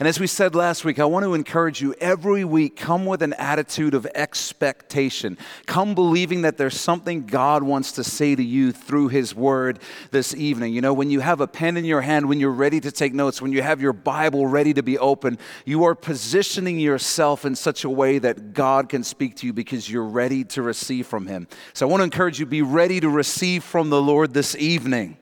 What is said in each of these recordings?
And as we said last week, I want to encourage you every week come with an attitude of expectation. Come believing that there's something God wants to say to you through His Word this evening. You know, when you have a pen in your hand, when you're ready to take notes, when you have your Bible ready to be open, you are positioning yourself in such a way that God can speak to you because you're ready to receive from Him. So I want to encourage you be ready to receive from the Lord this evening.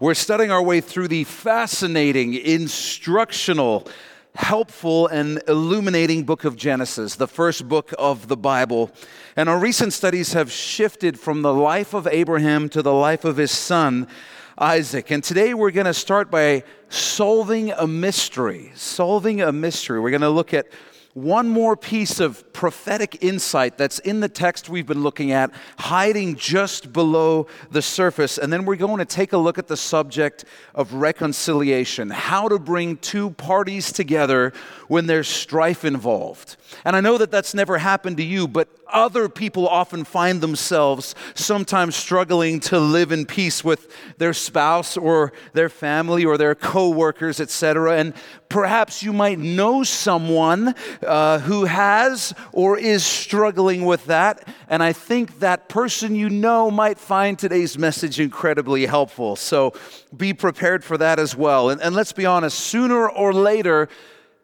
We're studying our way through the fascinating, instructional, helpful and illuminating book of Genesis, the first book of the Bible. And our recent studies have shifted from the life of Abraham to the life of his son, Isaac. And today we're going to start by solving a mystery. Solving a mystery. We're going to look at one more piece of prophetic insight that's in the text we've been looking at, hiding just below the surface. And then we're going to take a look at the subject of reconciliation, how to bring two parties together when there's strife involved. And I know that that's never happened to you, but other people often find themselves sometimes struggling to live in peace with their spouse or their family or their coworkers, etc. And perhaps you might know someone uh, who has or is struggling with that. And I think that person you know might find today's message incredibly helpful. So be prepared for that as well. And, and let's be honest, sooner or later,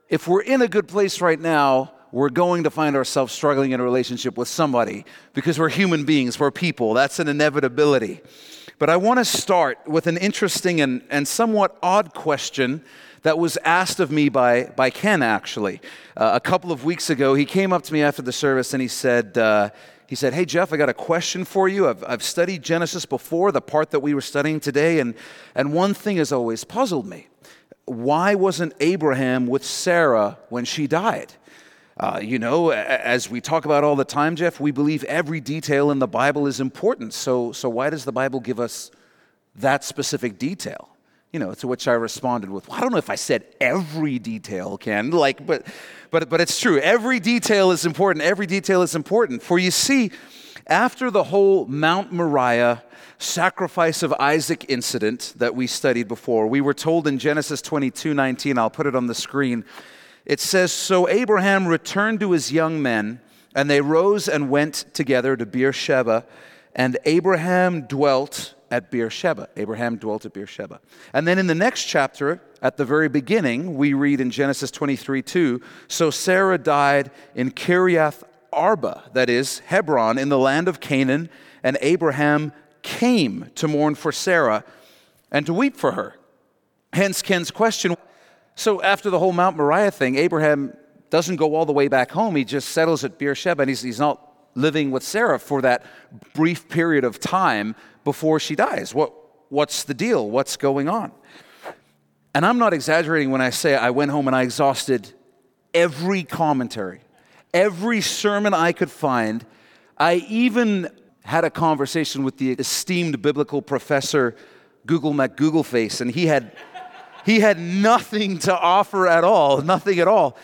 if we're in a good place right now, we're going to find ourselves struggling in a relationship with somebody because we're human beings, we're people. That's an inevitability. But I want to start with an interesting and, and somewhat odd question that was asked of me by, by Ken, actually. Uh, a couple of weeks ago, he came up to me after the service and he said, uh, he said, Hey, Jeff, I got a question for you. I've, I've studied Genesis before, the part that we were studying today, and, and one thing has always puzzled me. Why wasn't Abraham with Sarah when she died? Uh, you know, as we talk about all the time, Jeff, we believe every detail in the Bible is important. So, so why does the Bible give us that specific detail? You know, to which I responded with, well, I don't know if I said every detail, Ken, like, but, but, but it's true. Every detail is important. Every detail is important. For you see, after the whole Mount Moriah sacrifice of Isaac incident that we studied before, we were told in Genesis 22 19, I'll put it on the screen it says So Abraham returned to his young men, and they rose and went together to Beersheba, and Abraham dwelt at Beersheba. Abraham dwelt at Beersheba. And then in the next chapter, at the very beginning, we read in Genesis 23 2 So Sarah died in Kiriath Arba, that is, Hebron, in the land of Canaan, and Abraham came to mourn for Sarah and to weep for her. Hence Ken's question so after the whole Mount Moriah thing, Abraham doesn't go all the way back home. He just settles at Beersheba, and he's, he's not living with Sarah for that brief period of time before she dies. What, what's the deal? What's going on? And I'm not exaggerating when I say I went home and I exhausted every commentary, every sermon I could find. I even had a conversation with the esteemed biblical professor Google McGoogleface, and he had he had nothing to offer at all, nothing at all.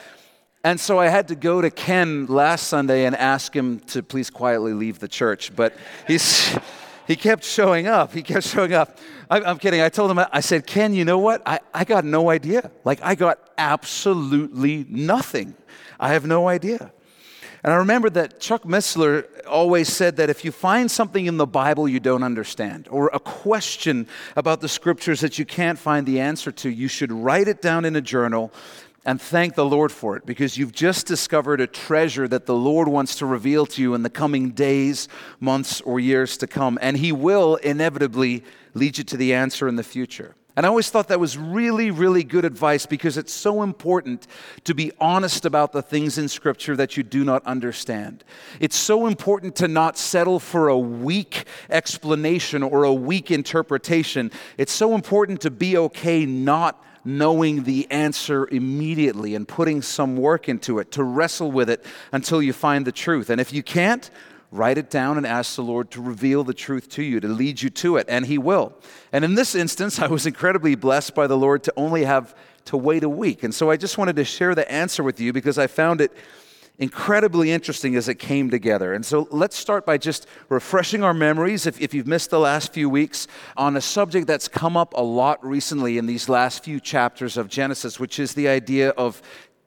And so I had to go to Ken last Sunday and ask him to please quietly leave the church. But he's, he kept showing up. He kept showing up. I, am kidding. I told him, I said, Ken, you know what? I, I got no idea. Like, I got absolutely nothing. I have no idea. And I remember that Chuck Missler always said that if you find something in the Bible you don't understand, or a question about the scriptures that you can't find the answer to, you should write it down in a journal and thank the Lord for it because you've just discovered a treasure that the Lord wants to reveal to you in the coming days, months, or years to come. And He will inevitably lead you to the answer in the future. And I always thought that was really, really good advice because it's so important to be honest about the things in Scripture that you do not understand. It's so important to not settle for a weak explanation or a weak interpretation. It's so important to be okay not knowing the answer immediately and putting some work into it, to wrestle with it until you find the truth. And if you can't, Write it down and ask the Lord to reveal the truth to you, to lead you to it, and He will. And in this instance, I was incredibly blessed by the Lord to only have to wait a week. And so I just wanted to share the answer with you because I found it incredibly interesting as it came together. And so let's start by just refreshing our memories, if, if you've missed the last few weeks, on a subject that's come up a lot recently in these last few chapters of Genesis, which is the idea of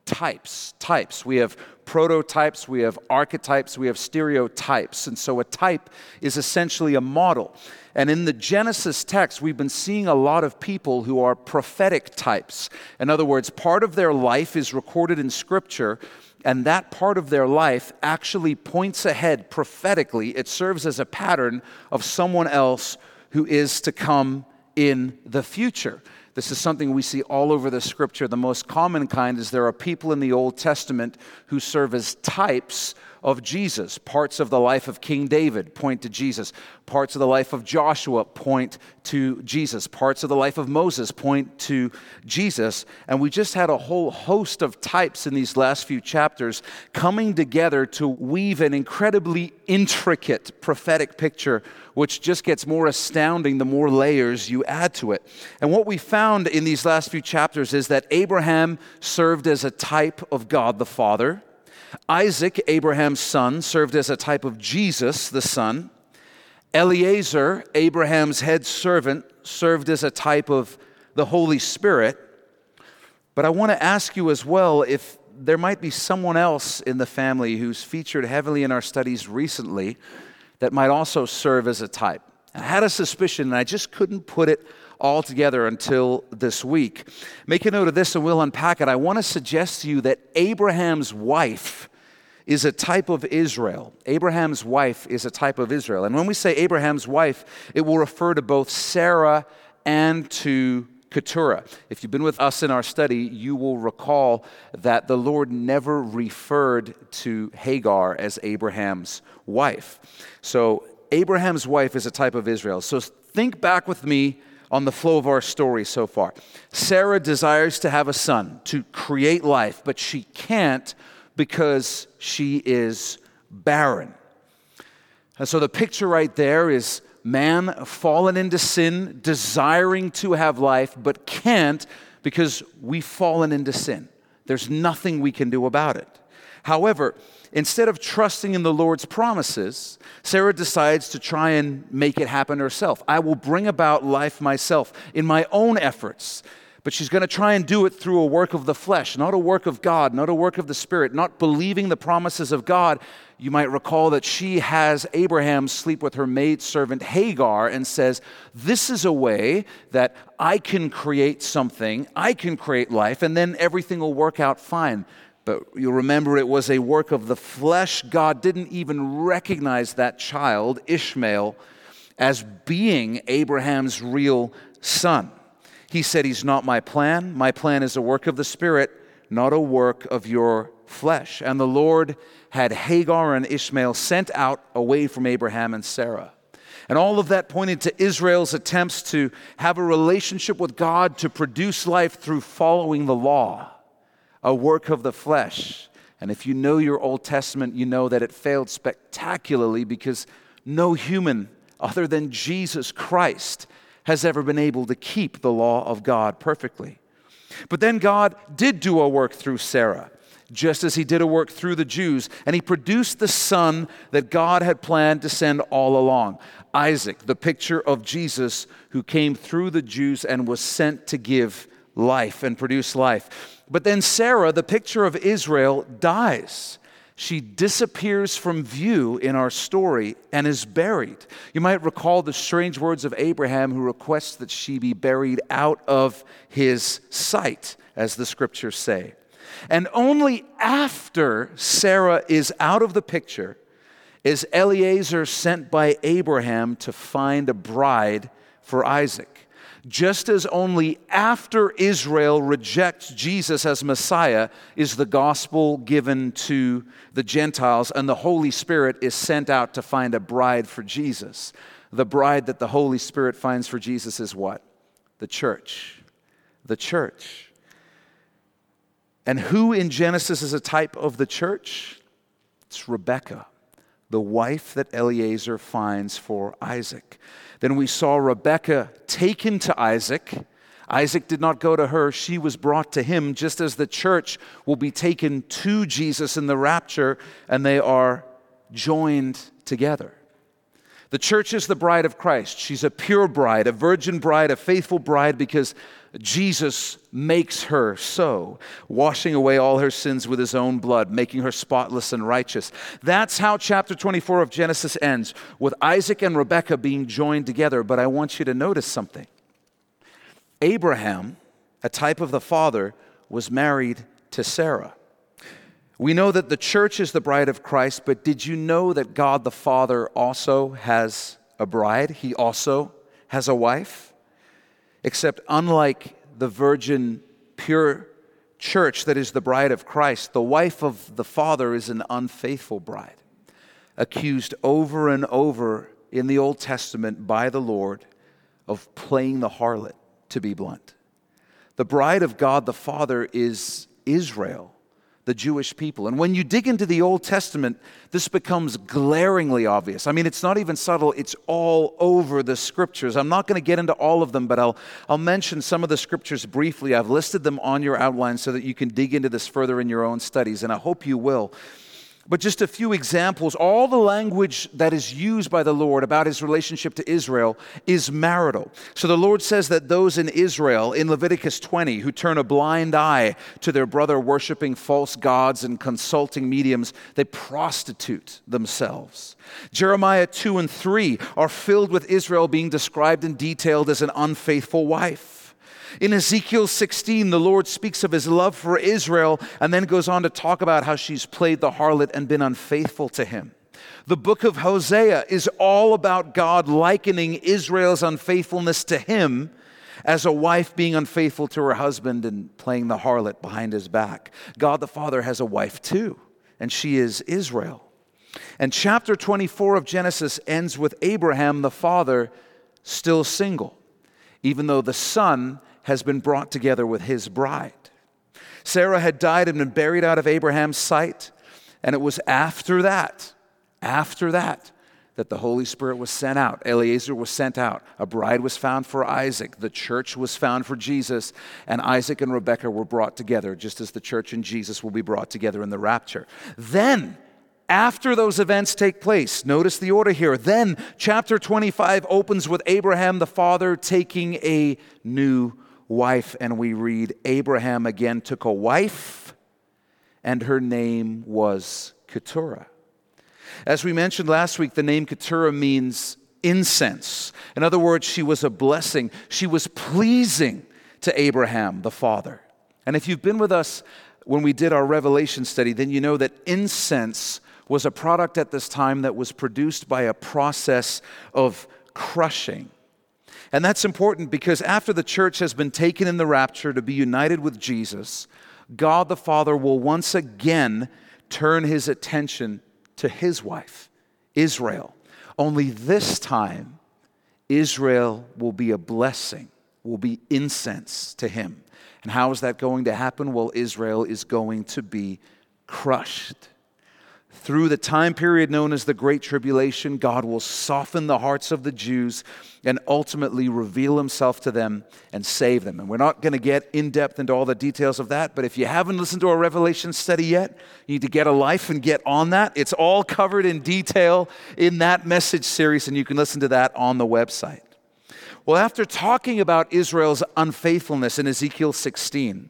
types. Types. We have prototypes, we have archetypes, we have stereotypes. And so a type is essentially a model. And in the Genesis text, we've been seeing a lot of people who are prophetic types. In other words, part of their life is recorded in Scripture and that part of their life actually points ahead prophetically. It serves as a pattern of someone else who is to come in the future. This is something we see all over the scripture. The most common kind is there are people in the Old Testament who serve as types of Jesus. Parts of the life of King David point to Jesus. Parts of the life of Joshua point to Jesus. Parts of the life of Moses point to Jesus. And we just had a whole host of types in these last few chapters coming together to weave an incredibly intricate prophetic picture, which just gets more astounding the more layers you add to it. And what we found in these last few chapters is that Abraham served as a type of God the Father. Isaac, Abraham's son, served as a type of Jesus, the Son. Eliezer, Abraham's head servant, served as a type of the Holy Spirit. But I want to ask you as well if there might be someone else in the family who's featured heavily in our studies recently that might also serve as a type. I had a suspicion, and I just couldn't put it all together until this week. Make a note of this and we'll unpack it. I want to suggest to you that Abraham's wife is a type of Israel. Abraham's wife is a type of Israel. And when we say Abraham's wife, it will refer to both Sarah and to Keturah. If you've been with us in our study, you will recall that the Lord never referred to Hagar as Abraham's wife. So, Abraham's wife is a type of Israel. So, think back with me on the flow of our story so far. Sarah desires to have a son, to create life, but she can't because she is barren. And so the picture right there is man fallen into sin, desiring to have life, but can't because we've fallen into sin. There's nothing we can do about it. However, instead of trusting in the Lord's promises, Sarah decides to try and make it happen herself. I will bring about life myself in my own efforts. But she's going to try and do it through a work of the flesh, not a work of God, not a work of the Spirit, not believing the promises of God. You might recall that she has Abraham sleep with her maid servant Hagar and says, This is a way that I can create something, I can create life, and then everything will work out fine. But you'll remember it was a work of the flesh. God didn't even recognize that child, Ishmael, as being Abraham's real son. He said, He's not my plan. My plan is a work of the Spirit, not a work of your flesh. And the Lord had Hagar and Ishmael sent out away from Abraham and Sarah. And all of that pointed to Israel's attempts to have a relationship with God to produce life through following the law a work of the flesh. And if you know your Old Testament, you know that it failed spectacularly because no human other than Jesus Christ has ever been able to keep the law of God perfectly. But then God did do a work through Sarah, just as he did a work through the Jews, and he produced the son that God had planned to send all along Isaac, the picture of Jesus who came through the Jews and was sent to give life and produce life. But then Sarah, the picture of Israel, dies. She disappears from view in our story and is buried. You might recall the strange words of Abraham, who requests that she be buried out of his sight, as the scriptures say. And only after Sarah is out of the picture is Eliezer sent by Abraham to find a bride for Isaac just as only after Israel rejects Jesus as Messiah is the gospel given to the Gentiles, and the Holy Spirit is sent out to find a bride for Jesus. The bride that the Holy Spirit finds for Jesus is what? The church. The church. And who in Genesis is a type of the church? It's Rebekah, the wife that Eliezer finds for Isaac. Then we saw Rebekah taken to Isaac. Isaac did not go to her, she was brought to him, just as the church will be taken to Jesus in the rapture, and they are joined together. The church is the bride of Christ. She's a pure bride, a virgin bride, a faithful bride because Jesus makes her so, washing away all her sins with his own blood, making her spotless and righteous. That's how chapter 24 of Genesis ends, with Isaac and Rebekah being joined together. But I want you to notice something. Abraham, a type of the father, was married to Sarah. We know that the church is the bride of Christ, but did you know that God the Father also has a bride? He also has a wife? Except, unlike the virgin, pure church that is the bride of Christ, the wife of the Father is an unfaithful bride, accused over and over in the Old Testament by the Lord of playing the harlot, to be blunt. The bride of God the Father is Israel the Jewish people. And when you dig into the Old Testament, this becomes glaringly obvious. I mean, it's not even subtle, it's all over the scriptures. I'm not going to get into all of them, but I'll, I'll mention some of the scriptures briefly. I've listed them on your outline so that you can dig into this further in your own studies, and I hope you will. But just a few examples. All the language that is used by the Lord about his relationship to Israel is marital. So the Lord says that those in Israel, in Leviticus 20, who turn a blind eye to their brother worshiping false gods and consulting mediums, they prostitute themselves. Jeremiah 2 and 3 are filled with Israel being described and detailed as an unfaithful wife. In Ezekiel 16, the Lord speaks of his love for Israel and then goes on to talk about how she's played the harlot and been unfaithful to him. The book of Hosea is all about God likening Israel's unfaithfulness to him as a wife being unfaithful to her husband and playing the harlot behind his back. God the Father has a wife too, and she is Israel. And chapter 24 of Genesis ends with Abraham, the father, still single, even though the son has been brought together with his bride. Sarah had died and been buried out of Abraham's sight, and it was after that, after that, that the Holy Spirit was sent out. Eliezer was sent out. A bride was found for Isaac. The church was found for Jesus. And Isaac and Rebekah were brought together, just as the church and Jesus will be brought together in the rapture. Then, after those events take place, notice the order here. Then, chapter 25 opens with Abraham the father taking a new wife, and we read Abraham again took a wife, and her name was Keturah. As we mentioned last week, the name Keturah means incense. In other words, she was a blessing. She was pleasing to Abraham, the father. And if you've been with us when we did our Revelation study, then you know that incense was a product at this time that was produced by a process of crushing. And that's important because after the church has been taken in the rapture to be united with Jesus, God the Father will once again turn his attention to his wife, Israel. Only this time, Israel will be a blessing, will be incense to him. And how is that going to happen? Well, Israel is going to be crushed. Through the time period known as the Great Tribulation, God will soften the hearts of the Jews and ultimately reveal himself to them and save them. And we're not going to get in depth into all the details of that, but if you haven't listened to our Revelation study yet, you need to get a life and get on that. It's all covered in detail in that message series, and you can listen to that on the website. Well, after talking about Israel's unfaithfulness in Ezekiel 16,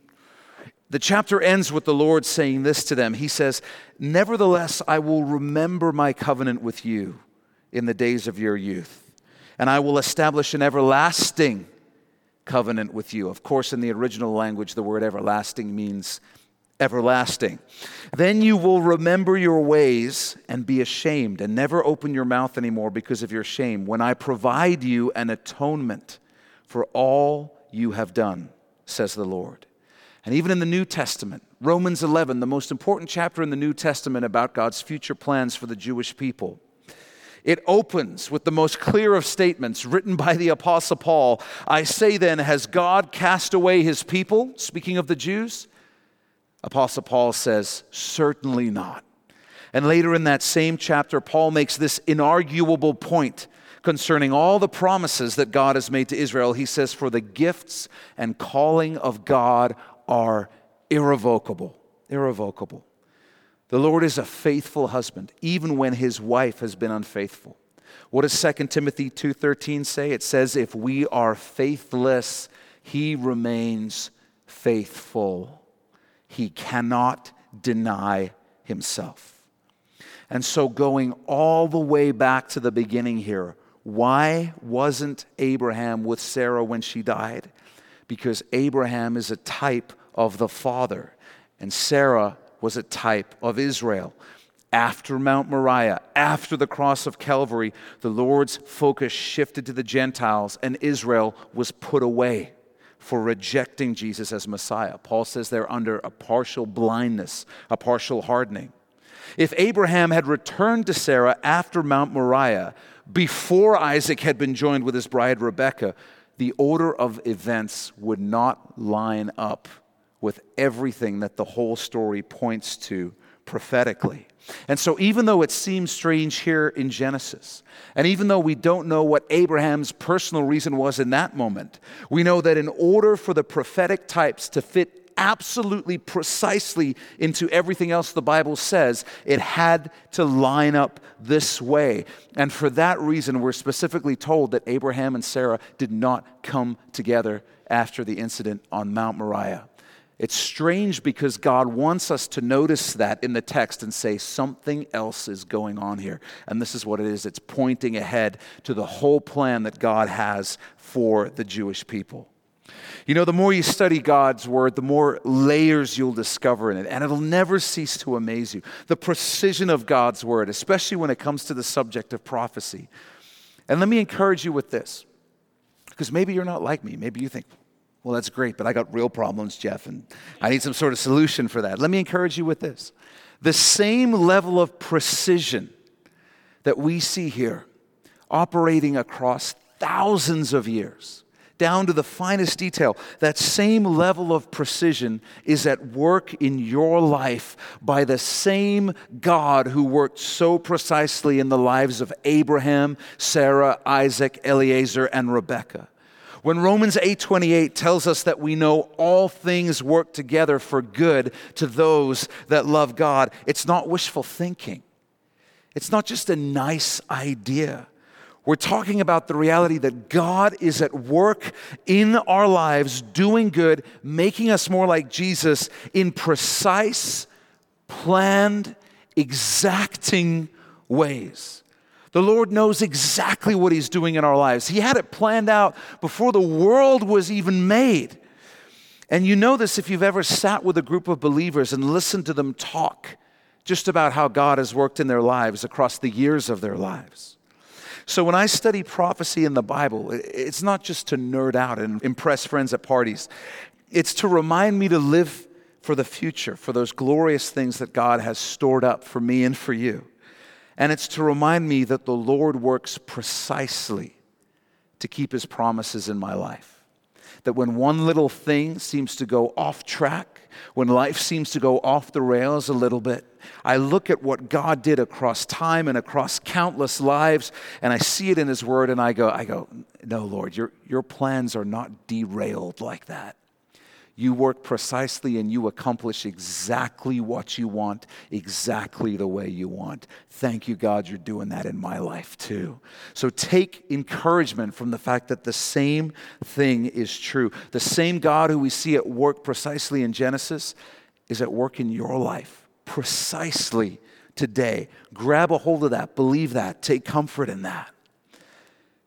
the chapter ends with the Lord saying this to them. He says, Nevertheless, I will remember my covenant with you in the days of your youth, and I will establish an everlasting covenant with you. Of course, in the original language, the word everlasting means everlasting. Then you will remember your ways and be ashamed and never open your mouth anymore because of your shame when I provide you an atonement for all you have done, says the Lord. And even in the New Testament, Romans 11, the most important chapter in the New Testament about God's future plans for the Jewish people, it opens with the most clear of statements written by the Apostle Paul. I say then, has God cast away his people? Speaking of the Jews, Apostle Paul says, certainly not. And later in that same chapter, Paul makes this inarguable point concerning all the promises that God has made to Israel, he says, For the gifts and calling of God are irrevocable. Irrevocable. The Lord is a faithful husband, even when his wife has been unfaithful. What does 2 Timothy 2:13 say? It says if we are faithless, he remains faithful. He cannot deny himself. And so going all the way back to the beginning here, why wasn't Abraham with Sarah when she died? Because Abraham is a type of the father and Sarah was a type of Israel. After Mount Moriah, after the cross of Calvary, the Lord's focus shifted to the Gentiles, and Israel was put away for rejecting Jesus as Messiah. Paul says they're under a partial blindness, a partial hardening. If Abraham had returned to Sarah after Mount Moriah, before Isaac had been joined with his bride Rebekah, the order of events would not line up with everything that the whole story points to prophetically. And so, even though it seems strange here in Genesis, and even though we don't know what Abraham's personal reason was in that moment, we know that in order for the prophetic types to fit absolutely precisely into everything else the Bible says, it had to line up this way. And for that reason, we're specifically told that Abraham and Sarah did not come together after the incident on Mount Moriah. It's strange because God wants us to notice that in the text and say something else is going on here. And this is what it is it's pointing ahead to the whole plan that God has for the Jewish people. You know, the more you study God's word, the more layers you'll discover in it, and it'll never cease to amaze you. The precision of God's word, especially when it comes to the subject of prophecy. And let me encourage you with this, because maybe you're not like me. Maybe you think, well, that's great, but I got real problems, Jeff, and I need some sort of solution for that. Let me encourage you with this the same level of precision that we see here operating across thousands of years down to the finest detail. That same level of precision is at work in your life by the same God who worked so precisely in the lives of Abraham, Sarah, Isaac, Eliezer, and Rebekah. When Romans 8:28 tells us that we know all things work together for good to those that love God, it's not wishful thinking. It's not just a nice idea. We're talking about the reality that God is at work in our lives, doing good, making us more like Jesus in precise, planned, exacting ways. The Lord knows exactly what He's doing in our lives. He had it planned out before the world was even made. And you know this if you've ever sat with a group of believers and listened to them talk just about how God has worked in their lives across the years of their lives. So when I study prophecy in the Bible, it's not just to nerd out and impress friends at parties, it's to remind me to live for the future, for those glorious things that God has stored up for me and for you. And it's to remind me that the Lord works precisely to keep his promises in my life. That when one little thing seems to go off track, when life seems to go off the rails a little bit, I look at what God did across time and across countless lives, and I see it in His Word, and I go, I go, no, Lord, your, your plans are not derailed like that. You work precisely and you accomplish exactly what you want, exactly the way you want. Thank you, God, you're doing that in my life too. So take encouragement from the fact that the same thing is true. The same God who we see at work precisely in Genesis is at work in your life precisely today. Grab a hold of that, believe that, take comfort in that.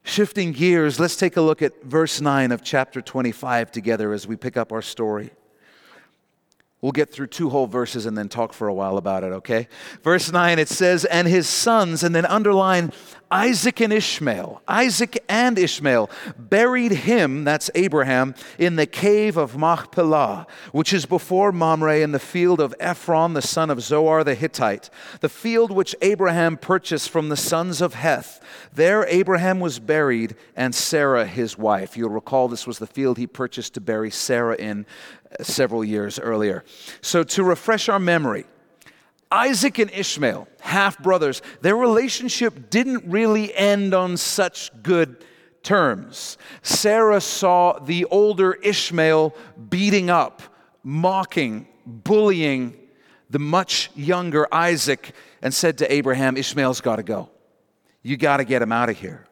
Shifting gears, let's take a look at verse 9 of chapter 25 together as we pick up our story. We'll get through two whole verses and then talk for a while about it, okay? Verse 9, it says, And his sons, and then underline Isaac and Ishmael. Isaac and Ishmael buried him, that's Abraham, in the cave of Machpelah, which is before Mamre in the field of Ephron, the son of Zohar the Hittite, the field which Abraham purchased from the sons of Heth. There Abraham was buried, and Sarah his wife. You'll recall this was the field he purchased to bury Sarah in several years earlier. So, to refresh our memory, Isaac and Ishmael, half brothers, their relationship didn't really end on such good terms. Sarah saw the older Ishmael beating up, mocking, bullying the much younger Isaac and said to Abraham, Ishmael's got to go. You got to get him out of here.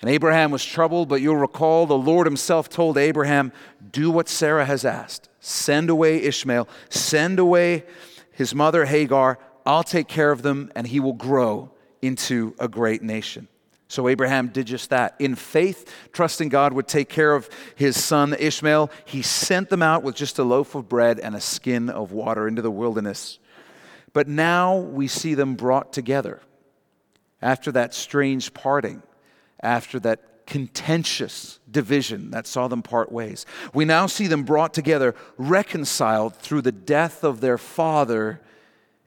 And Abraham was troubled, but you'll recall the Lord himself told Abraham, Do what Sarah has asked. Send away Ishmael, send away his mother Hagar. I'll take care of them, and he will grow into a great nation. So Abraham did just that. In faith, trusting God would take care of his son Ishmael, he sent them out with just a loaf of bread and a skin of water into the wilderness. But now we see them brought together after that strange parting, after that contentious division that saw them part ways. We now see them brought together, reconciled through the death of their father,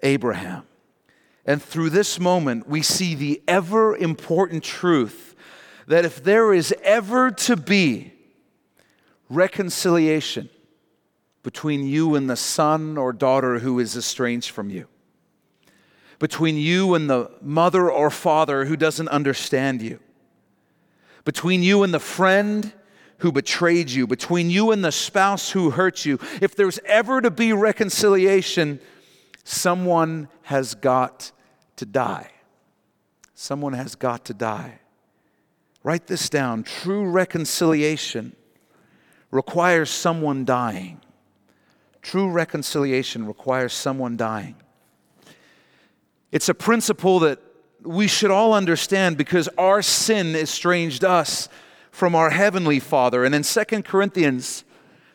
Abraham. And through this moment, we see the ever important truth that if there is ever to be reconciliation between you and the son or daughter who is estranged from you, between you and the mother or father who doesn't understand you, between you and the friend who betrayed you, between you and the spouse who hurt you, if there's ever to be reconciliation, someone has got to die. Someone has got to die. Write this down. True reconciliation requires someone dying. True reconciliation requires someone dying. It's a principle that we should all understand because our sin estranged us from our heavenly Father. And in 2 Corinthians,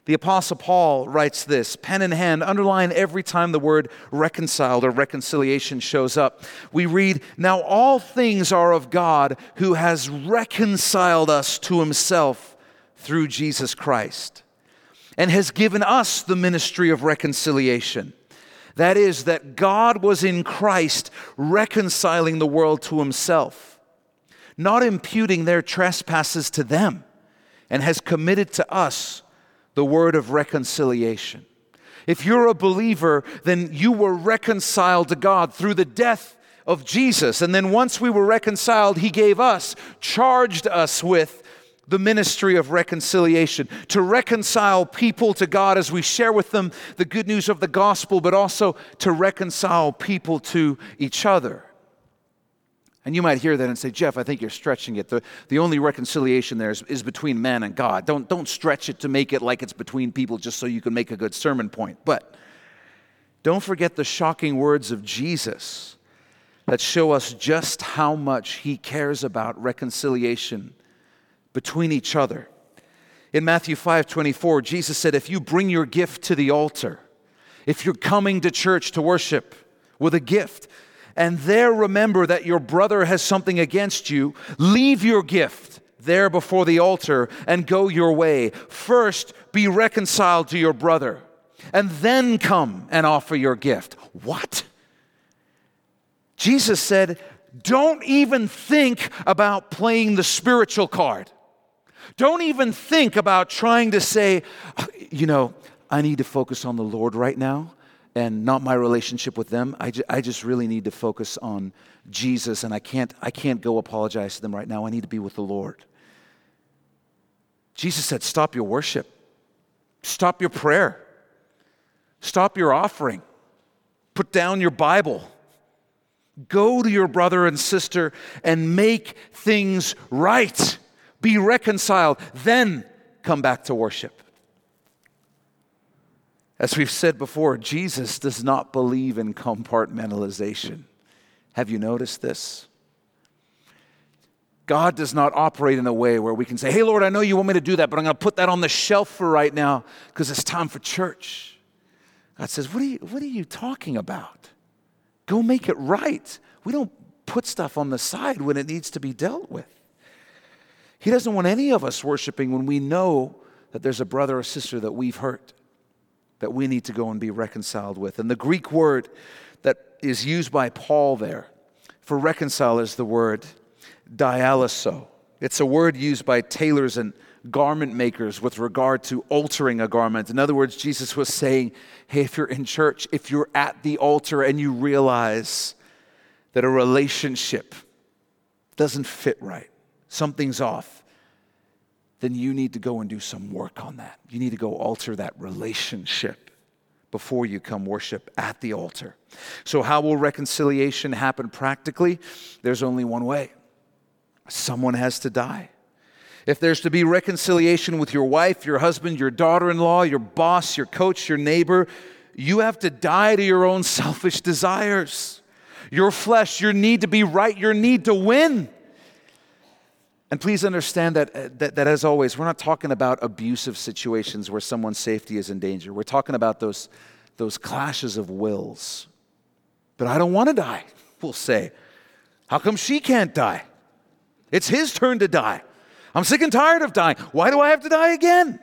the Apostle Paul writes this, pen in hand, underline every time the word reconciled or reconciliation shows up. We read, Now all things are of God who has reconciled us to himself through Jesus Christ and has given us the ministry of reconciliation. That is, that God was in Christ reconciling the world to himself, not imputing their trespasses to them, and has committed to us the word of reconciliation. If you're a believer, then you were reconciled to God through the death of Jesus. And then once we were reconciled, He gave us, charged us with the ministry of reconciliation, to reconcile people to God as we share with them the good news of the gospel, but also to reconcile people to each other. And you might hear that and say, Jeff, I think you're stretching it. The, the only reconciliation there is, is between man and God. Don't, don't stretch it to make it like it's between people just so you can make a good sermon point. But don't forget the shocking words of Jesus that show us just how much he cares about reconciliation between each other. In Matthew 5 24, Jesus said, If you bring your gift to the altar, if you're coming to church to worship with a gift, and there remember that your brother has something against you, leave your gift there before the altar and go your way. First, be reconciled to your brother, and then come and offer your gift. What? Jesus said, Don't even think about playing the spiritual card. Don't even think about trying to say, you know, I need to focus on the Lord right now and not my relationship with them. I, ju- I just really need to focus on Jesus and I can't, I can't go apologize to them right now. I need to be with the Lord. Jesus said, Stop your worship, stop your prayer, stop your offering, put down your Bible. Go to your brother and sister and make things right be reconciled, then come back to worship. As we've said before, Jesus does not believe in compartmentalization. Have you noticed this? God does not operate in a way where we can say, Hey, Lord, I know you want me to do that, but I'm going to put that on the shelf for right now because it's time for church. God says, what are, you, what are you talking about? Go make it right. We don't put stuff on the side when it needs to be dealt with. He doesn't want any of us worshiping when we know that there's a brother or sister that we've hurt, that we need to go and be reconciled with. And the Greek word that is used by Paul there for reconcile is the word diallasso. It's a word used by tailors and garment makers with regard to altering a garment. In other words, Jesus was saying, hey, if you're in church, if you're at the altar and you realize that a relationship doesn't fit right, something's off, then you need to go and do some work on that. You need to go alter that relationship before you come worship at the altar. So, how will reconciliation happen practically? There's only one way someone has to die. If there's to be reconciliation with your wife, your husband, your daughter in law, your boss, your coach, your neighbor, you have to die to your own selfish desires, your flesh, your need to be right, your need to win. And please understand that, uh, that, that, as always, we're not talking about abusive situations where someone's safety is in danger. We're talking about those, those clashes of wills. But I don't want to die, we'll say. How come she can't die? It's his turn to die. I'm sick and tired of dying. Why do I have to die again?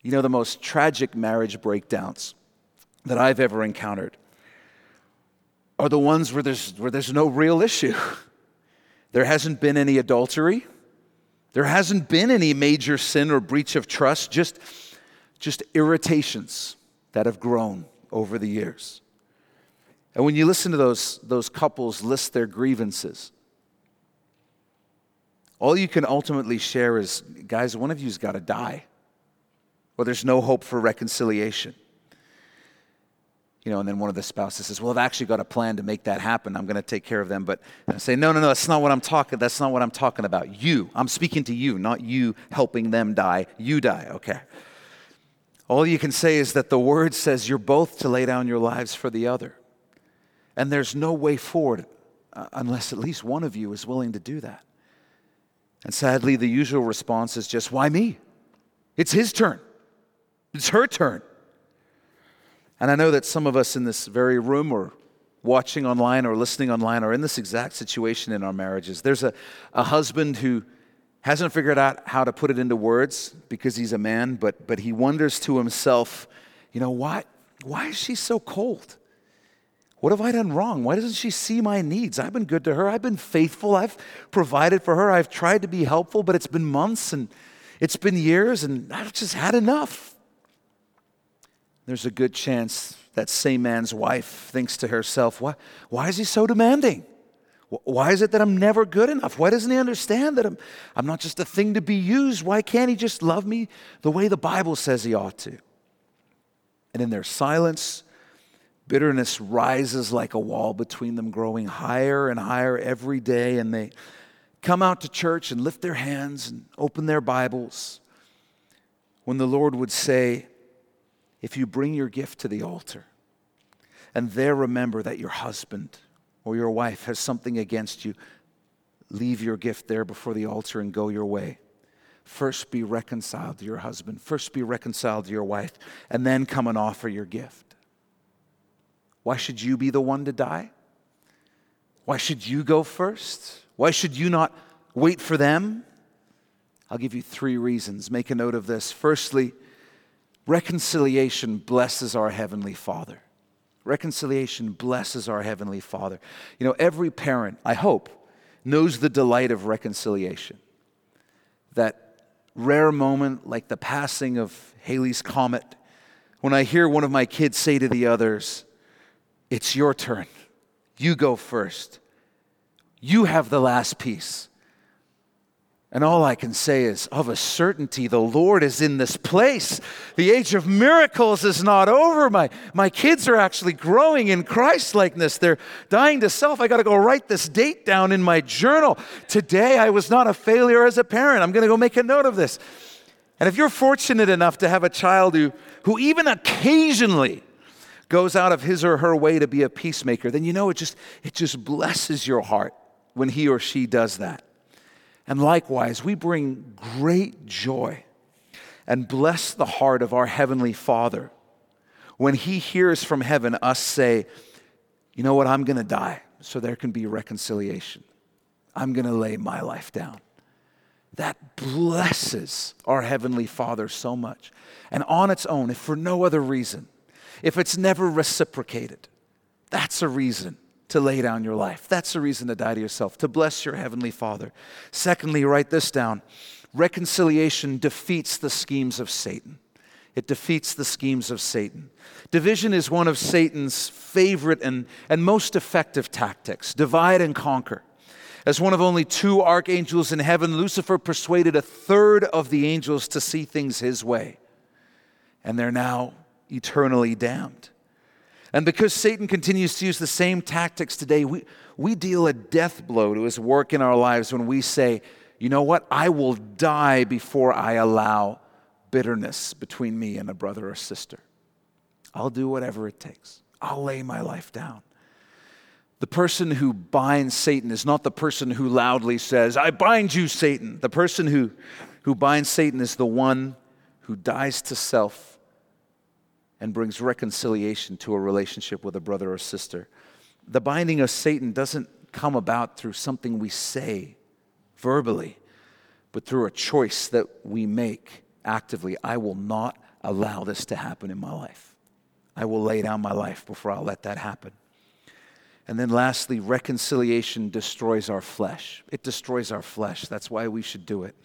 You know, the most tragic marriage breakdowns that I've ever encountered are the ones where there's, where there's no real issue. There hasn't been any adultery. There hasn't been any major sin or breach of trust, just, just irritations that have grown over the years. And when you listen to those, those couples list their grievances, all you can ultimately share is guys, one of you's got to die, or there's no hope for reconciliation. You know, and then one of the spouses says, Well, I've actually got a plan to make that happen. I'm going to take care of them. But I say, No, no, no, that's not what I'm talking. That's not what I'm talking about. You. I'm speaking to you, not you helping them die. You die, okay. All you can say is that the word says you're both to lay down your lives for the other. And there's no way forward uh, unless at least one of you is willing to do that. And sadly, the usual response is just, Why me? It's his turn. It's her turn. And I know that some of us in this very room or watching online or listening online are in this exact situation in our marriages. There's a, a husband who hasn't figured out how to put it into words because he's a man, but, but he wonders to himself, you know, why, why is she so cold? What have I done wrong? Why doesn't she see my needs? I've been good to her. I've been faithful. I've provided for her. I've tried to be helpful, but it's been months and it's been years, and I've just had enough. There's a good chance that same man's wife thinks to herself, Why, why is he so demanding? Why is it that I'm never good enough? Why doesn't he understand that I'm, I'm not just a thing to be used? Why can't he just love me the way the Bible says he ought to? And in their silence, Bitterness rises like a wall between them, growing higher and higher every day. And they come out to church and lift their hands and open their Bibles. When the Lord would say, If you bring your gift to the altar, and there remember that your husband or your wife has something against you, leave your gift there before the altar and go your way. First be reconciled to your husband, first be reconciled to your wife, and then come and offer your gift. Why should you be the one to die? Why should you go first? Why should you not wait for them? I'll give you three reasons. Make a note of this. Firstly, reconciliation blesses our Heavenly Father. Reconciliation blesses our Heavenly Father. You know, every parent, I hope, knows the delight of reconciliation. That rare moment, like the passing of Halley's Comet, when I hear one of my kids say to the others, it's your turn. You go first. You have the last piece. And all I can say is, of a certainty, the Lord is in this place. The age of miracles is not over. My, my kids are actually growing in Christ likeness. They're dying to self. I got to go write this date down in my journal. Today, I was not a failure as a parent. I'm going to go make a note of this. And if you're fortunate enough to have a child who, who even occasionally goes out of his or her way to be a peacemaker, then you know it just, it just blesses your heart when he or she does that. And likewise, we bring great joy and bless the heart of our Heavenly Father when He hears from heaven us say, You know what? I'm going to die so there can be reconciliation. I'm going to lay my life down. That blesses our Heavenly Father so much. And on its own, if for no other reason, if it's never reciprocated, that's a reason to lay down your life. That's a reason to die to yourself, to bless your Heavenly Father. Secondly, write this down Reconciliation defeats the schemes of Satan. It defeats the schemes of Satan. Division is one of Satan's favorite and, and most effective tactics divide and conquer. As one of only two archangels in heaven, Lucifer persuaded a third of the angels to see things his way. And they're now eternally damned. And because Satan continues to use the same tactics today, we, we deal a death blow to his work in our lives when we say, you know what? I will die before I allow bitterness between me and a brother or sister. I'll do whatever it takes. I'll lay my life down. The person who binds Satan is not the person who loudly says, I bind you, Satan. The person who, who binds Satan is the one who dies to self and brings reconciliation to a relationship with a brother or sister. The binding of Satan doesn't come about through something we say verbally, but through a choice that we make actively. I will not allow this to happen in my life. I will lay down my life before I'll let that happen. And then lastly, reconciliation destroys our flesh. It destroys our flesh. That's why we should do it.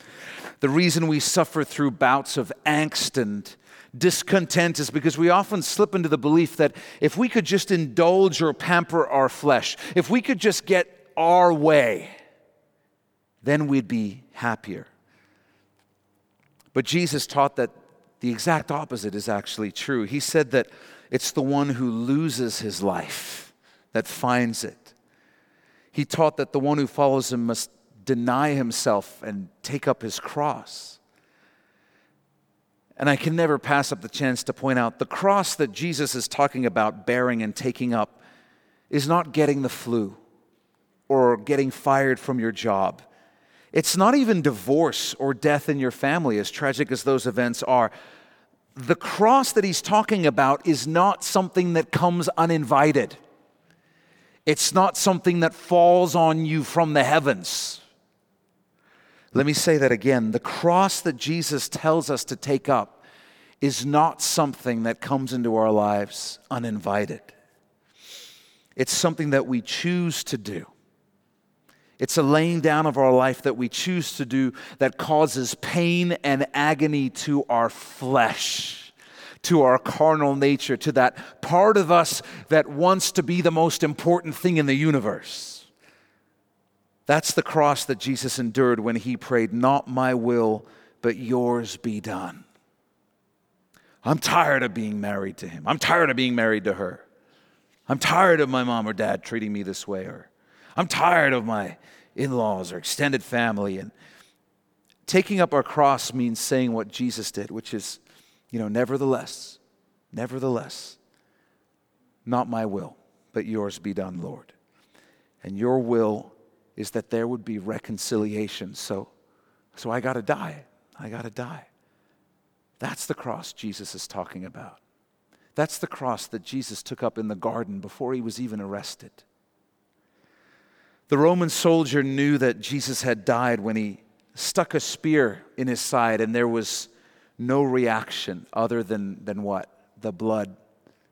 The reason we suffer through bouts of angst and discontent is because we often slip into the belief that if we could just indulge or pamper our flesh, if we could just get our way, then we'd be happier. But Jesus taught that the exact opposite is actually true. He said that it's the one who loses his life that finds it. He taught that the one who follows him must deny himself and take up his cross. And I can never pass up the chance to point out the cross that Jesus is talking about bearing and taking up is not getting the flu or getting fired from your job. It's not even divorce or death in your family, as tragic as those events are. The cross that he's talking about is not something that comes uninvited. It's not something that falls on you from the heavens. Let me say that again. The cross that Jesus tells us to take up is not something that comes into our lives uninvited. It's something that we choose to do. It's a laying down of our life that we choose to do that causes pain and agony to our flesh to our carnal nature, to that part of us that wants to be the most important thing in the universe. That's the cross that Jesus endured when he prayed, Not my will, but yours be done. I'm tired of being married to him. I'm tired of being married to her. I'm tired of my mom or dad treating me this way, or I'm tired of my in laws or extended family. And taking up our cross means saying what Jesus did, which is you know, nevertheless, nevertheless, not my will, but yours be done, Lord. And your will is that there would be reconciliation. So, so I got to die. I got to die. That's the cross Jesus is talking about. That's the cross that Jesus took up in the garden before he was even arrested. The Roman soldier knew that Jesus had died when he stuck a spear in his side and there was no reaction other than, than what? The blood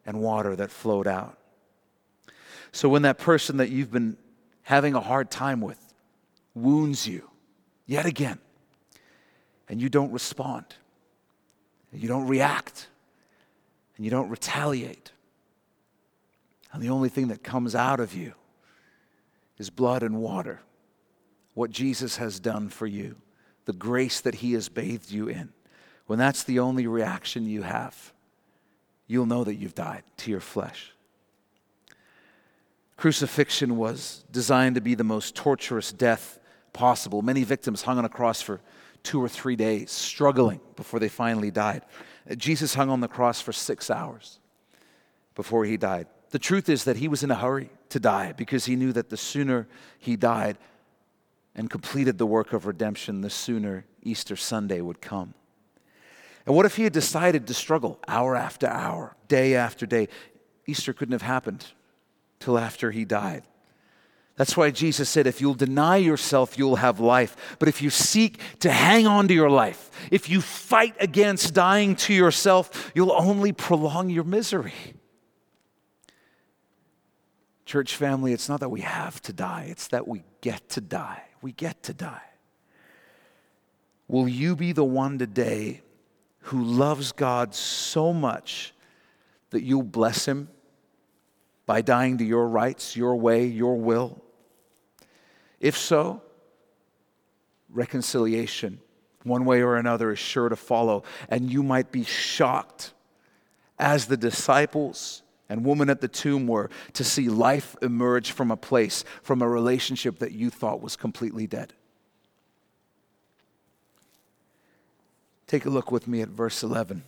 and water that flowed out. So when that person that you've been having a hard time with wounds you yet again, and you don't respond, you don't react, and you don't retaliate, and the only thing that comes out of you is blood and water, what Jesus has done for you, the grace that He has bathed you in. When that's the only reaction you have, you'll know that you've died to your flesh. Crucifixion was designed to be the most torturous death possible. Many victims hung on a cross for two or three days, struggling before they finally died. Jesus hung on the cross for six hours before he died. The truth is that he was in a hurry to die because he knew that the sooner he died and completed the work of redemption, the sooner Easter Sunday would come. And what if he had decided to struggle hour after hour, day after day? Easter couldn't have happened till after he died. That's why Jesus said, if you'll deny yourself, you'll have life. But if you seek to hang on to your life, if you fight against dying to yourself, you'll only prolong your misery. Church family, it's not that we have to die, it's that we get to die. We get to die. Will you be the one today who loves God so much that you'll bless him by dying to your rights, your way, your will? If so, reconciliation, one way or another, is sure to follow. And you might be shocked, as the disciples and woman at the tomb were, to see life emerge from a place, from a relationship that you thought was completely dead. Take a look with me at verse 11.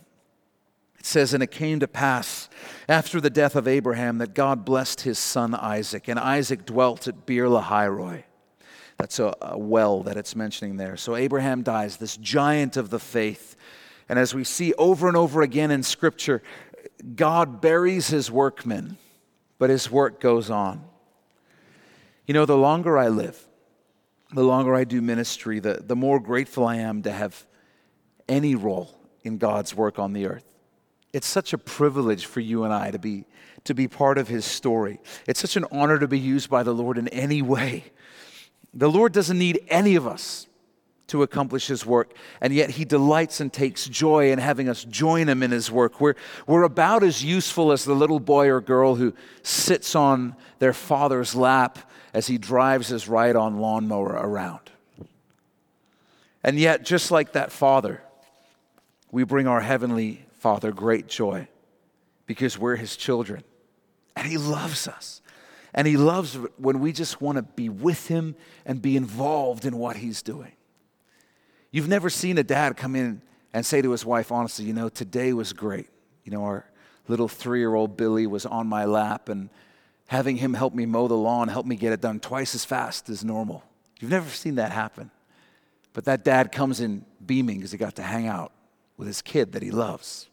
It says, And it came to pass after the death of Abraham that God blessed his son Isaac, and Isaac dwelt at Beer Lahairoi. That's a, a, well that it's mentioning there. So Abraham dies, this giant of the faith. And as we see over and over again in Scripture, God buries his workmen, but his work goes on. You know, the longer I live, the longer I do ministry, the, the more grateful I am to have any role in God's work on the earth. It's such a privilege for you and I to be, to be part of His story. It's such an honor to be used by the Lord in any way. The Lord doesn't need any of us to accomplish His work, and yet He delights and takes joy in having us join Him in His work. We're, we're about as useful as the little boy or girl who sits on their father's lap as he drives his ride on lawnmower around. And yet, just like that father, we bring our Heavenly Father great joy because we're His children. And He loves us. And He loves when we just want to be with Him and be involved in what He's doing. You've never seen a dad come in and say to his wife, honestly, you know, today was great. You know, our little three year old Billy was on my lap, and having him help me mow the lawn helped me get it done twice as fast as normal. You've never seen that happen. But that dad comes in beaming because he got to hang out with his kid that he loves.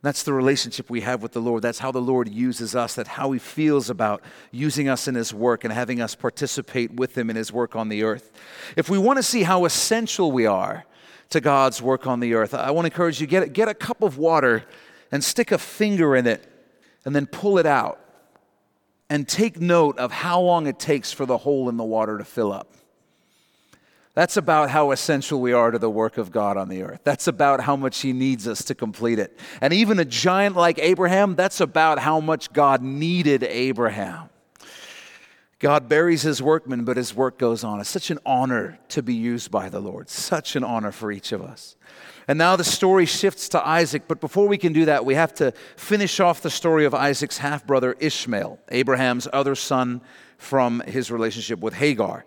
That's the relationship we have with the Lord. That's how the Lord uses us. That's how He feels about using us in His work and having us participate with Him in His work on the earth. If we want to see how essential we are to God's work on the earth, I want to encourage you get, get a cup of water and stick a finger in it and then pull it out and take note of how long it takes for the hole in the water to fill up. That's about how essential we are to the work of God on the earth. That's about how much He needs us to complete it. And even a giant like Abraham, that's about how much God needed Abraham. God buries his workmen, but his work goes on. It's such an honor to be used by the Lord, such an honor for each of us. And now the story shifts to Isaac, but before we can do that, we have to finish off the story of Isaac's half brother Ishmael, Abraham's other son from his relationship with Hagar.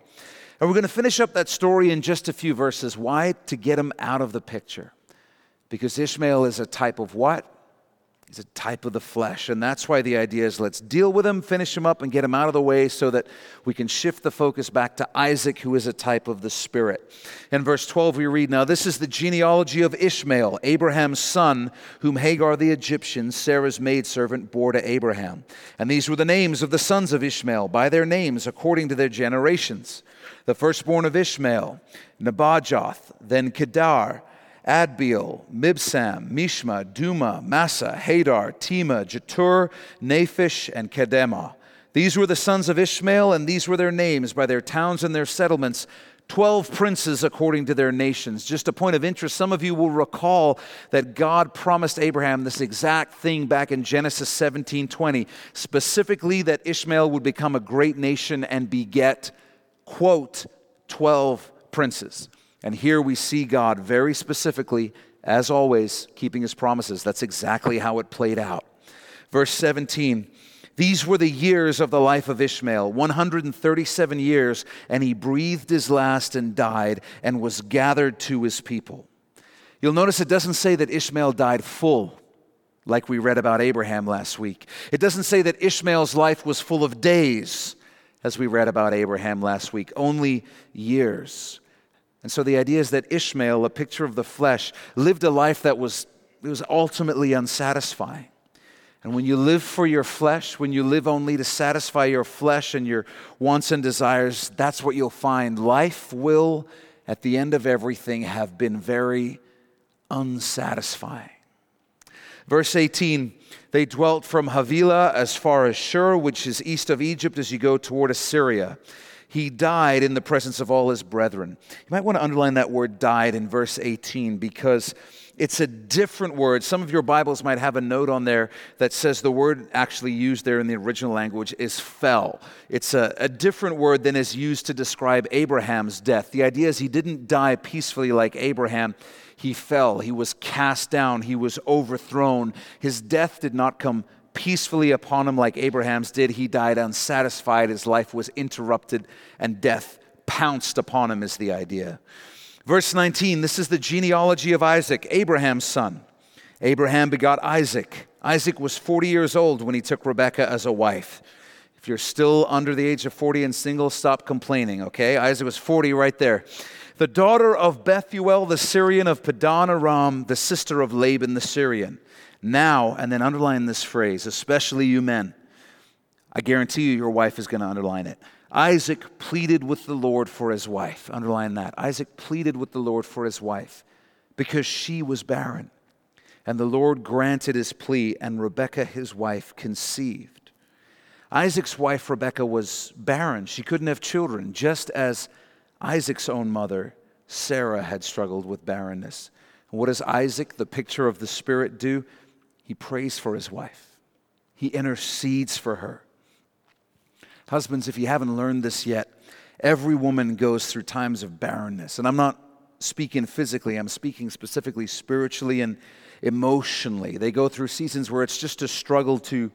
And we're going to finish up that story in just a few verses. Why? To get him out of the picture. Because Ishmael is a type of what? He's a type of the flesh. And that's why the idea is let's deal with him, finish him up, and get him out of the way so that we can shift the focus back to Isaac, who is a type of the Spirit. In verse 12, we read Now, this is the genealogy of Ishmael, Abraham's son, whom Hagar the Egyptian, Sarah's maidservant, bore to Abraham. And these were the names of the sons of Ishmael, by their names, according to their generations the firstborn of Ishmael, Nebajoth, then Kedar, Adbeel, Mibsam, Mishma, Dumah, Massa, Hadar, Tema, Jetur, Naphish, and Kedemah. These were the sons of Ishmael, and these were their names by their towns and their settlements. Twelve princes according to their nations. Just a point of interest, some of you will recall that God promised Abraham this exact thing back in Genesis 17 20, specifically that Ishmael would become a great nation and beget quote 12 princes. And here we see God very specifically, as always, keeping his promises. That's exactly how it played out. Verse 17 These were the years of the life of Ishmael 137 years, and he breathed his last and died and was gathered to his people. You'll notice it doesn't say that Ishmael died full, like we read about Abraham last week. It doesn't say that Ishmael's life was full of days as we read about Abraham last week, only years. And so the idea is that Ishmael, a picture of the flesh, lived a life that was, it was ultimately unsatisfying. And when you live for your flesh, when you live only to satisfy your flesh and your wants and desires, that's what you'll find. Life will, at the end of everything, have been very unsatisfying. Verse 18 they dwelt from Havilah as far as Shur, which is east of Egypt as you go toward Assyria. he died in the presence of all his brethren. You might want to underline that word died in verse 18 because it's a different word. Some of your Bibles might have a note on there that says the word actually used there in the original language is fell. It's a, a different word than is used to describe Abraham's death. The idea is he didn't die peacefully like Abraham. He fell, he was cast down, he was overthrown. His death did not come peacefully upon him like Abraham's did. He died unsatisfied. His life was interrupted, and death pounced upon him, is the idea. Verse 19 this is the genealogy of Isaac, Abraham's son. Abraham begot Isaac. Isaac was 40 years old when he took Rebekah as a wife. If you're still under the age of 40 and single, stop complaining, okay? Isaac was 40 right there. The daughter of Bethuel the Syrian of Padan Aram, the sister of Laban the Syrian. Now, and then underline this phrase, especially you men. I guarantee you, your wife is going to underline it. Isaac pleaded with the Lord for his wife. Underline that. Isaac pleaded with the Lord for his wife because she was barren. And the Lord granted his plea, and Rebekah, his wife, conceived. Isaac's wife, Rebekah, was barren. She couldn't have children, just as Isaac's own mother, Sarah, had struggled with barrenness. And what does Isaac, the picture of the Spirit, do? He prays for his wife, he intercedes for her. Husbands, if you haven't learned this yet, every woman goes through times of barrenness. And I'm not speaking physically, I'm speaking specifically spiritually and emotionally. They go through seasons where it's just a struggle to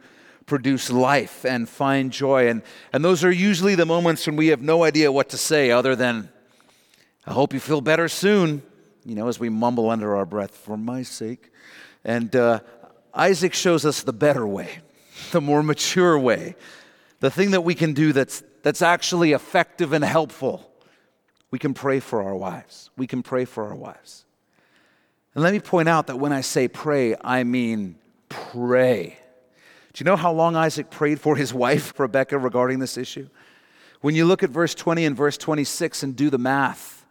produce life and find joy. And, and those are usually the moments when we have no idea what to say other than, I hope you feel better soon, you know, as we mumble under our breath, for my sake. And uh, Isaac shows us the better way, the more mature way, the thing that we can do that's, that's actually effective and helpful. We can pray for our wives. We can pray for our wives. And let me point out that when I say pray, I mean pray. Do you know how long Isaac prayed for his wife, Rebecca, regarding this issue? When you look at verse 20 and verse 26 and do the math,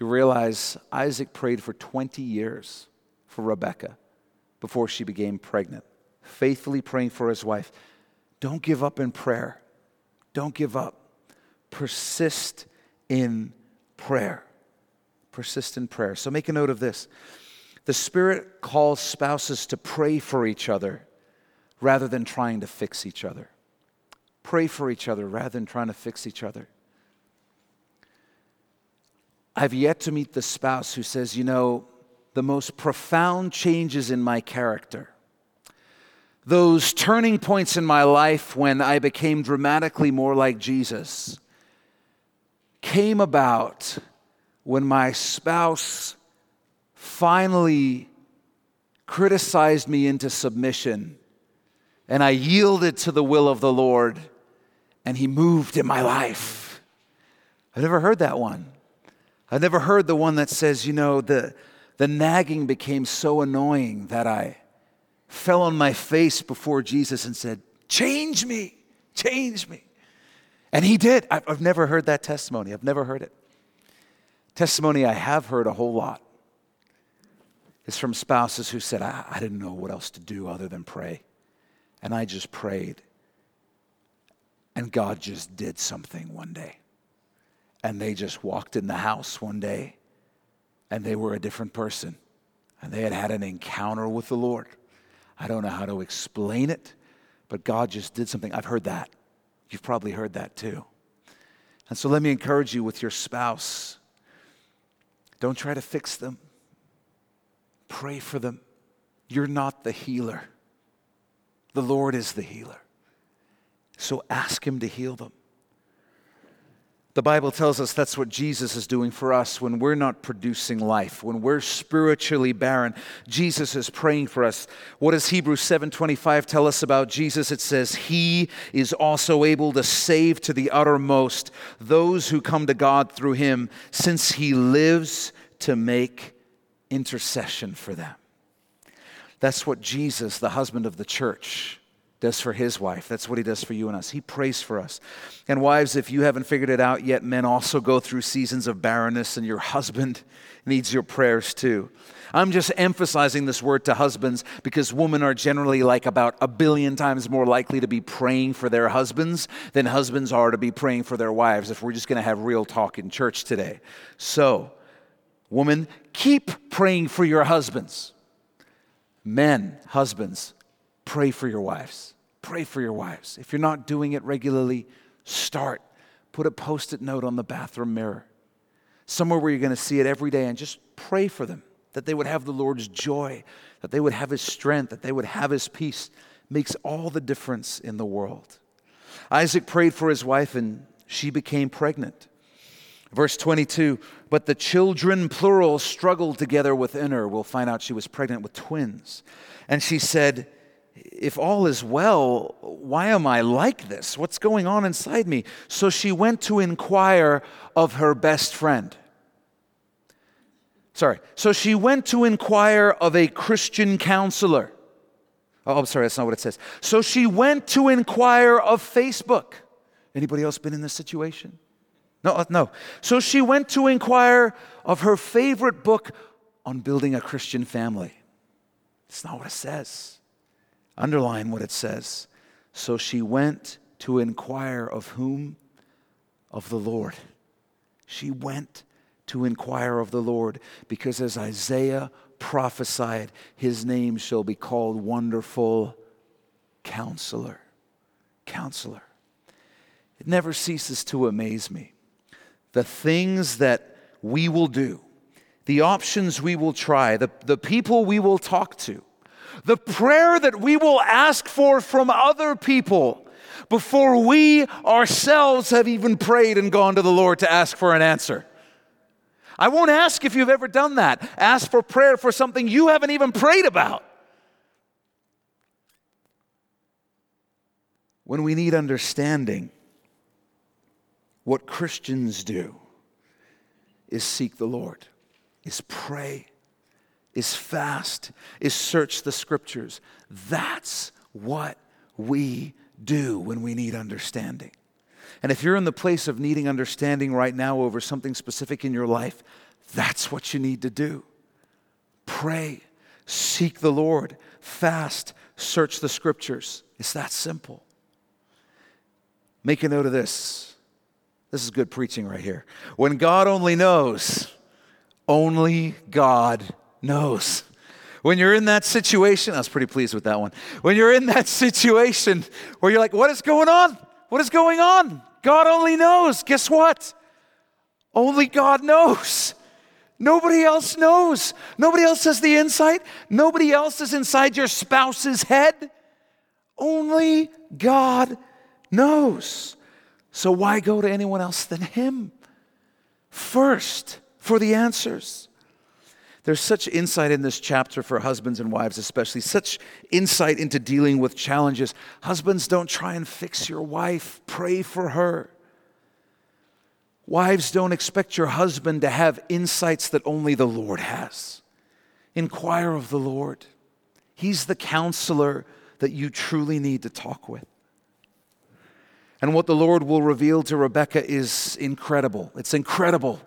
you realize Isaac prayed for 20 years for Rebecca before she became pregnant, faithfully praying for his wife. Don't give up in prayer. Don't give up. Persist in prayer. Persist in prayer. So make a note of this. The Spirit calls spouses to pray for each other rather than trying to fix each other. Pray for each other rather than trying to fix each other. I've yet to meet the spouse who says, you know, the most profound changes in my character. Those turning points in my life when I became dramatically more like Jesus came about when my spouse finally criticized me into submission and I yielded to the will of the Lord and He moved in my life. I've never heard that one. I've never heard the one that says, you know, the, the nagging became so annoying that I fell on my face before Jesus and said, Change me, change me. And he did. I've never heard that testimony. I've never heard it. Testimony I have heard a whole lot is from spouses who said, I, I didn't know what else to do other than pray. And I just prayed. And God just did something one day. And they just walked in the house one day and they were a different person. And they had had an encounter with the Lord. I don't know how to explain it, but God just did something. I've heard that. You've probably heard that too. And so let me encourage you with your spouse. Don't try to fix them, pray for them. You're not the healer, the Lord is the healer. So ask Him to heal them. The Bible tells us that's what Jesus is doing for us when we're not producing life, when we're spiritually barren. Jesus is praying for us. What does Hebrews 7:25 tell us about Jesus? It says, "He is also able to save to the uttermost those who come to God through him, since he lives to make intercession for them." That's what Jesus, the husband of the church, does for his wife. That's what he does for you and us. He prays for us. And wives, if you haven't figured it out yet, men also go through seasons of barrenness, and your husband needs your prayers too. I'm just emphasizing this word to husbands because women are generally like about a billion times more likely to be praying for their husbands than husbands are to be praying for their wives if we're just going to have real talk in church today. So, woman, keep praying for your husbands. Men, husbands, pray for your wives. Pray for your wives. If you're not doing it regularly, start. Put a post it note on the bathroom mirror, somewhere where you're going to see it every day, and just pray for them that they would have the Lord's joy, that they would have His strength, that they would have His peace. Makes all the difference in the world. Isaac prayed for his wife, and she became pregnant. Verse 22 But the children, plural, struggled together within her. We'll find out she was pregnant with twins. And she said, if all is well, why am I like this? What's going on inside me? So she went to inquire of her best friend. Sorry. So she went to inquire of a Christian counselor. Oh, I'm sorry, that's not what it says. So she went to inquire of Facebook. Anybody else been in this situation? No, uh, no. So she went to inquire of her favorite book on building a Christian family. It's not what it says. Underline what it says. So she went to inquire of whom? Of the Lord. She went to inquire of the Lord because as Isaiah prophesied, his name shall be called Wonderful Counselor. Counselor. It never ceases to amaze me. The things that we will do, the options we will try, the, the people we will talk to the prayer that we will ask for from other people before we ourselves have even prayed and gone to the Lord to ask for an answer. I won't ask if you've ever done that. Ask for prayer for something you haven't even prayed about. When we need understanding, what Christians do is seek the Lord, is pray is fast, is search the scriptures. That's what we do when we need understanding. And if you're in the place of needing understanding right now over something specific in your life, that's what you need to do. Pray, seek the Lord, fast, search the scriptures. It's that simple. Make a note of this. This is good preaching right here. When God only knows, only God knows. When you're in that situation, I was pretty pleased with that one. When you're in that situation where you're like, what is going on? What is going on? God only knows. Guess what? Only God knows. Nobody else knows. Nobody else has the insight. Nobody else is inside your spouse's head. Only God knows. So why go to anyone else than Him first for the answers? There's such insight in this chapter for husbands and wives, especially, such insight into dealing with challenges. Husbands, don't try and fix your wife, pray for her. Wives, don't expect your husband to have insights that only the Lord has. Inquire of the Lord. He's the counselor that you truly need to talk with. And what the Lord will reveal to Rebecca is incredible. It's incredible.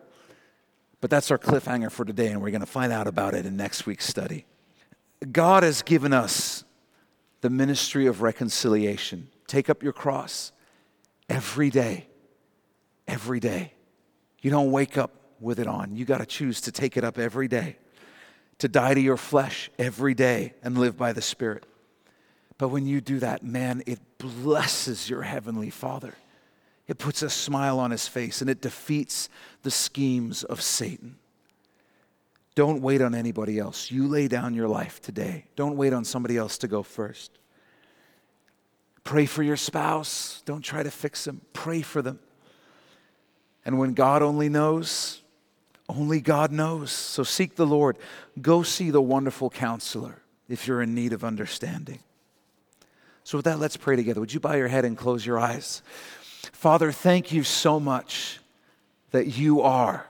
But that's our cliffhanger for today, and we're going to find out about it in next week's study. God has given us the ministry of reconciliation. Take up your cross every day. Every day. You don't wake up with it on. You got to choose to take it up every day, to die to your flesh every day and live by the Spirit. But when you do that, man, it blesses your Heavenly Father. It puts a smile on his face and it defeats the schemes of Satan. Don't wait on anybody else. You lay down your life today. Don't wait on somebody else to go first. Pray for your spouse. Don't try to fix them. Pray for them. And when God only knows, only God knows. So seek the Lord. Go see the wonderful counselor if you're in need of understanding. So, with that, let's pray together. Would you bow your head and close your eyes? Father, thank you so much that you are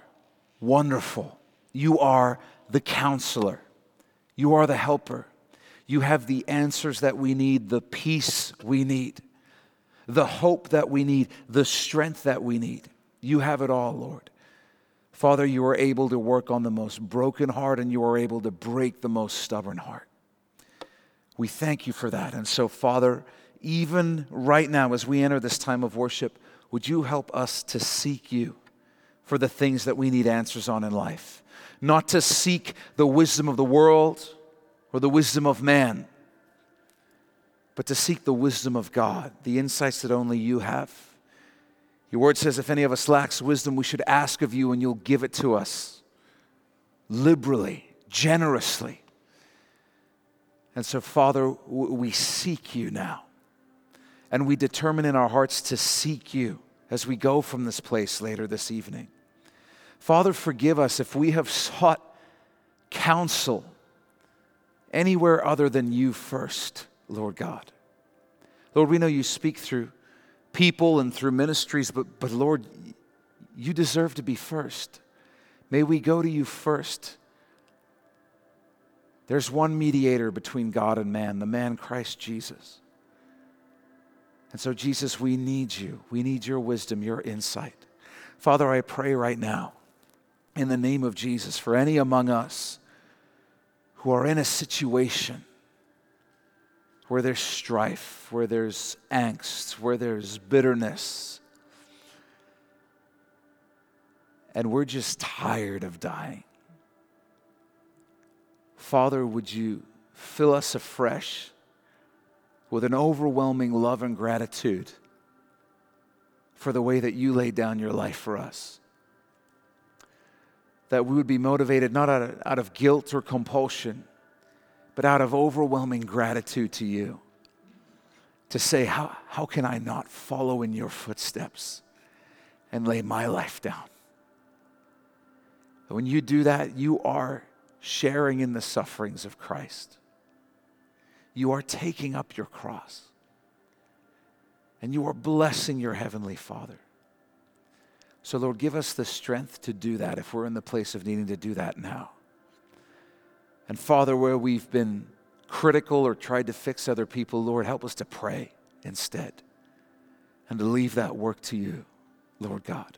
wonderful. You are the counselor. You are the helper. You have the answers that we need, the peace we need, the hope that we need, the strength that we need. You have it all, Lord. Father, you are able to work on the most broken heart and you are able to break the most stubborn heart. We thank you for that. And so, Father, even right now, as we enter this time of worship, would you help us to seek you for the things that we need answers on in life? Not to seek the wisdom of the world or the wisdom of man, but to seek the wisdom of God, the insights that only you have. Your word says, if any of us lacks wisdom, we should ask of you and you'll give it to us liberally, generously. And so, Father, we seek you now. And we determine in our hearts to seek you as we go from this place later this evening. Father, forgive us if we have sought counsel anywhere other than you first, Lord God. Lord, we know you speak through people and through ministries, but, but Lord, you deserve to be first. May we go to you first. There's one mediator between God and man, the man Christ Jesus. And so, Jesus, we need you. We need your wisdom, your insight. Father, I pray right now in the name of Jesus for any among us who are in a situation where there's strife, where there's angst, where there's bitterness, and we're just tired of dying. Father, would you fill us afresh with an overwhelming love and gratitude for the way that you laid down your life for us? that we would be motivated not out of, out of guilt or compulsion, but out of overwhelming gratitude to you. To say, how, how can I not follow in your footsteps and lay my life down? When you do that, you are sharing in the sufferings of Christ. You are taking up your cross. And you are blessing your Heavenly Father. So, Lord, give us the strength to do that if we're in the place of needing to do that now. And Father, where we've been critical or tried to fix other people, Lord, help us to pray instead and to leave that work to you, Lord God.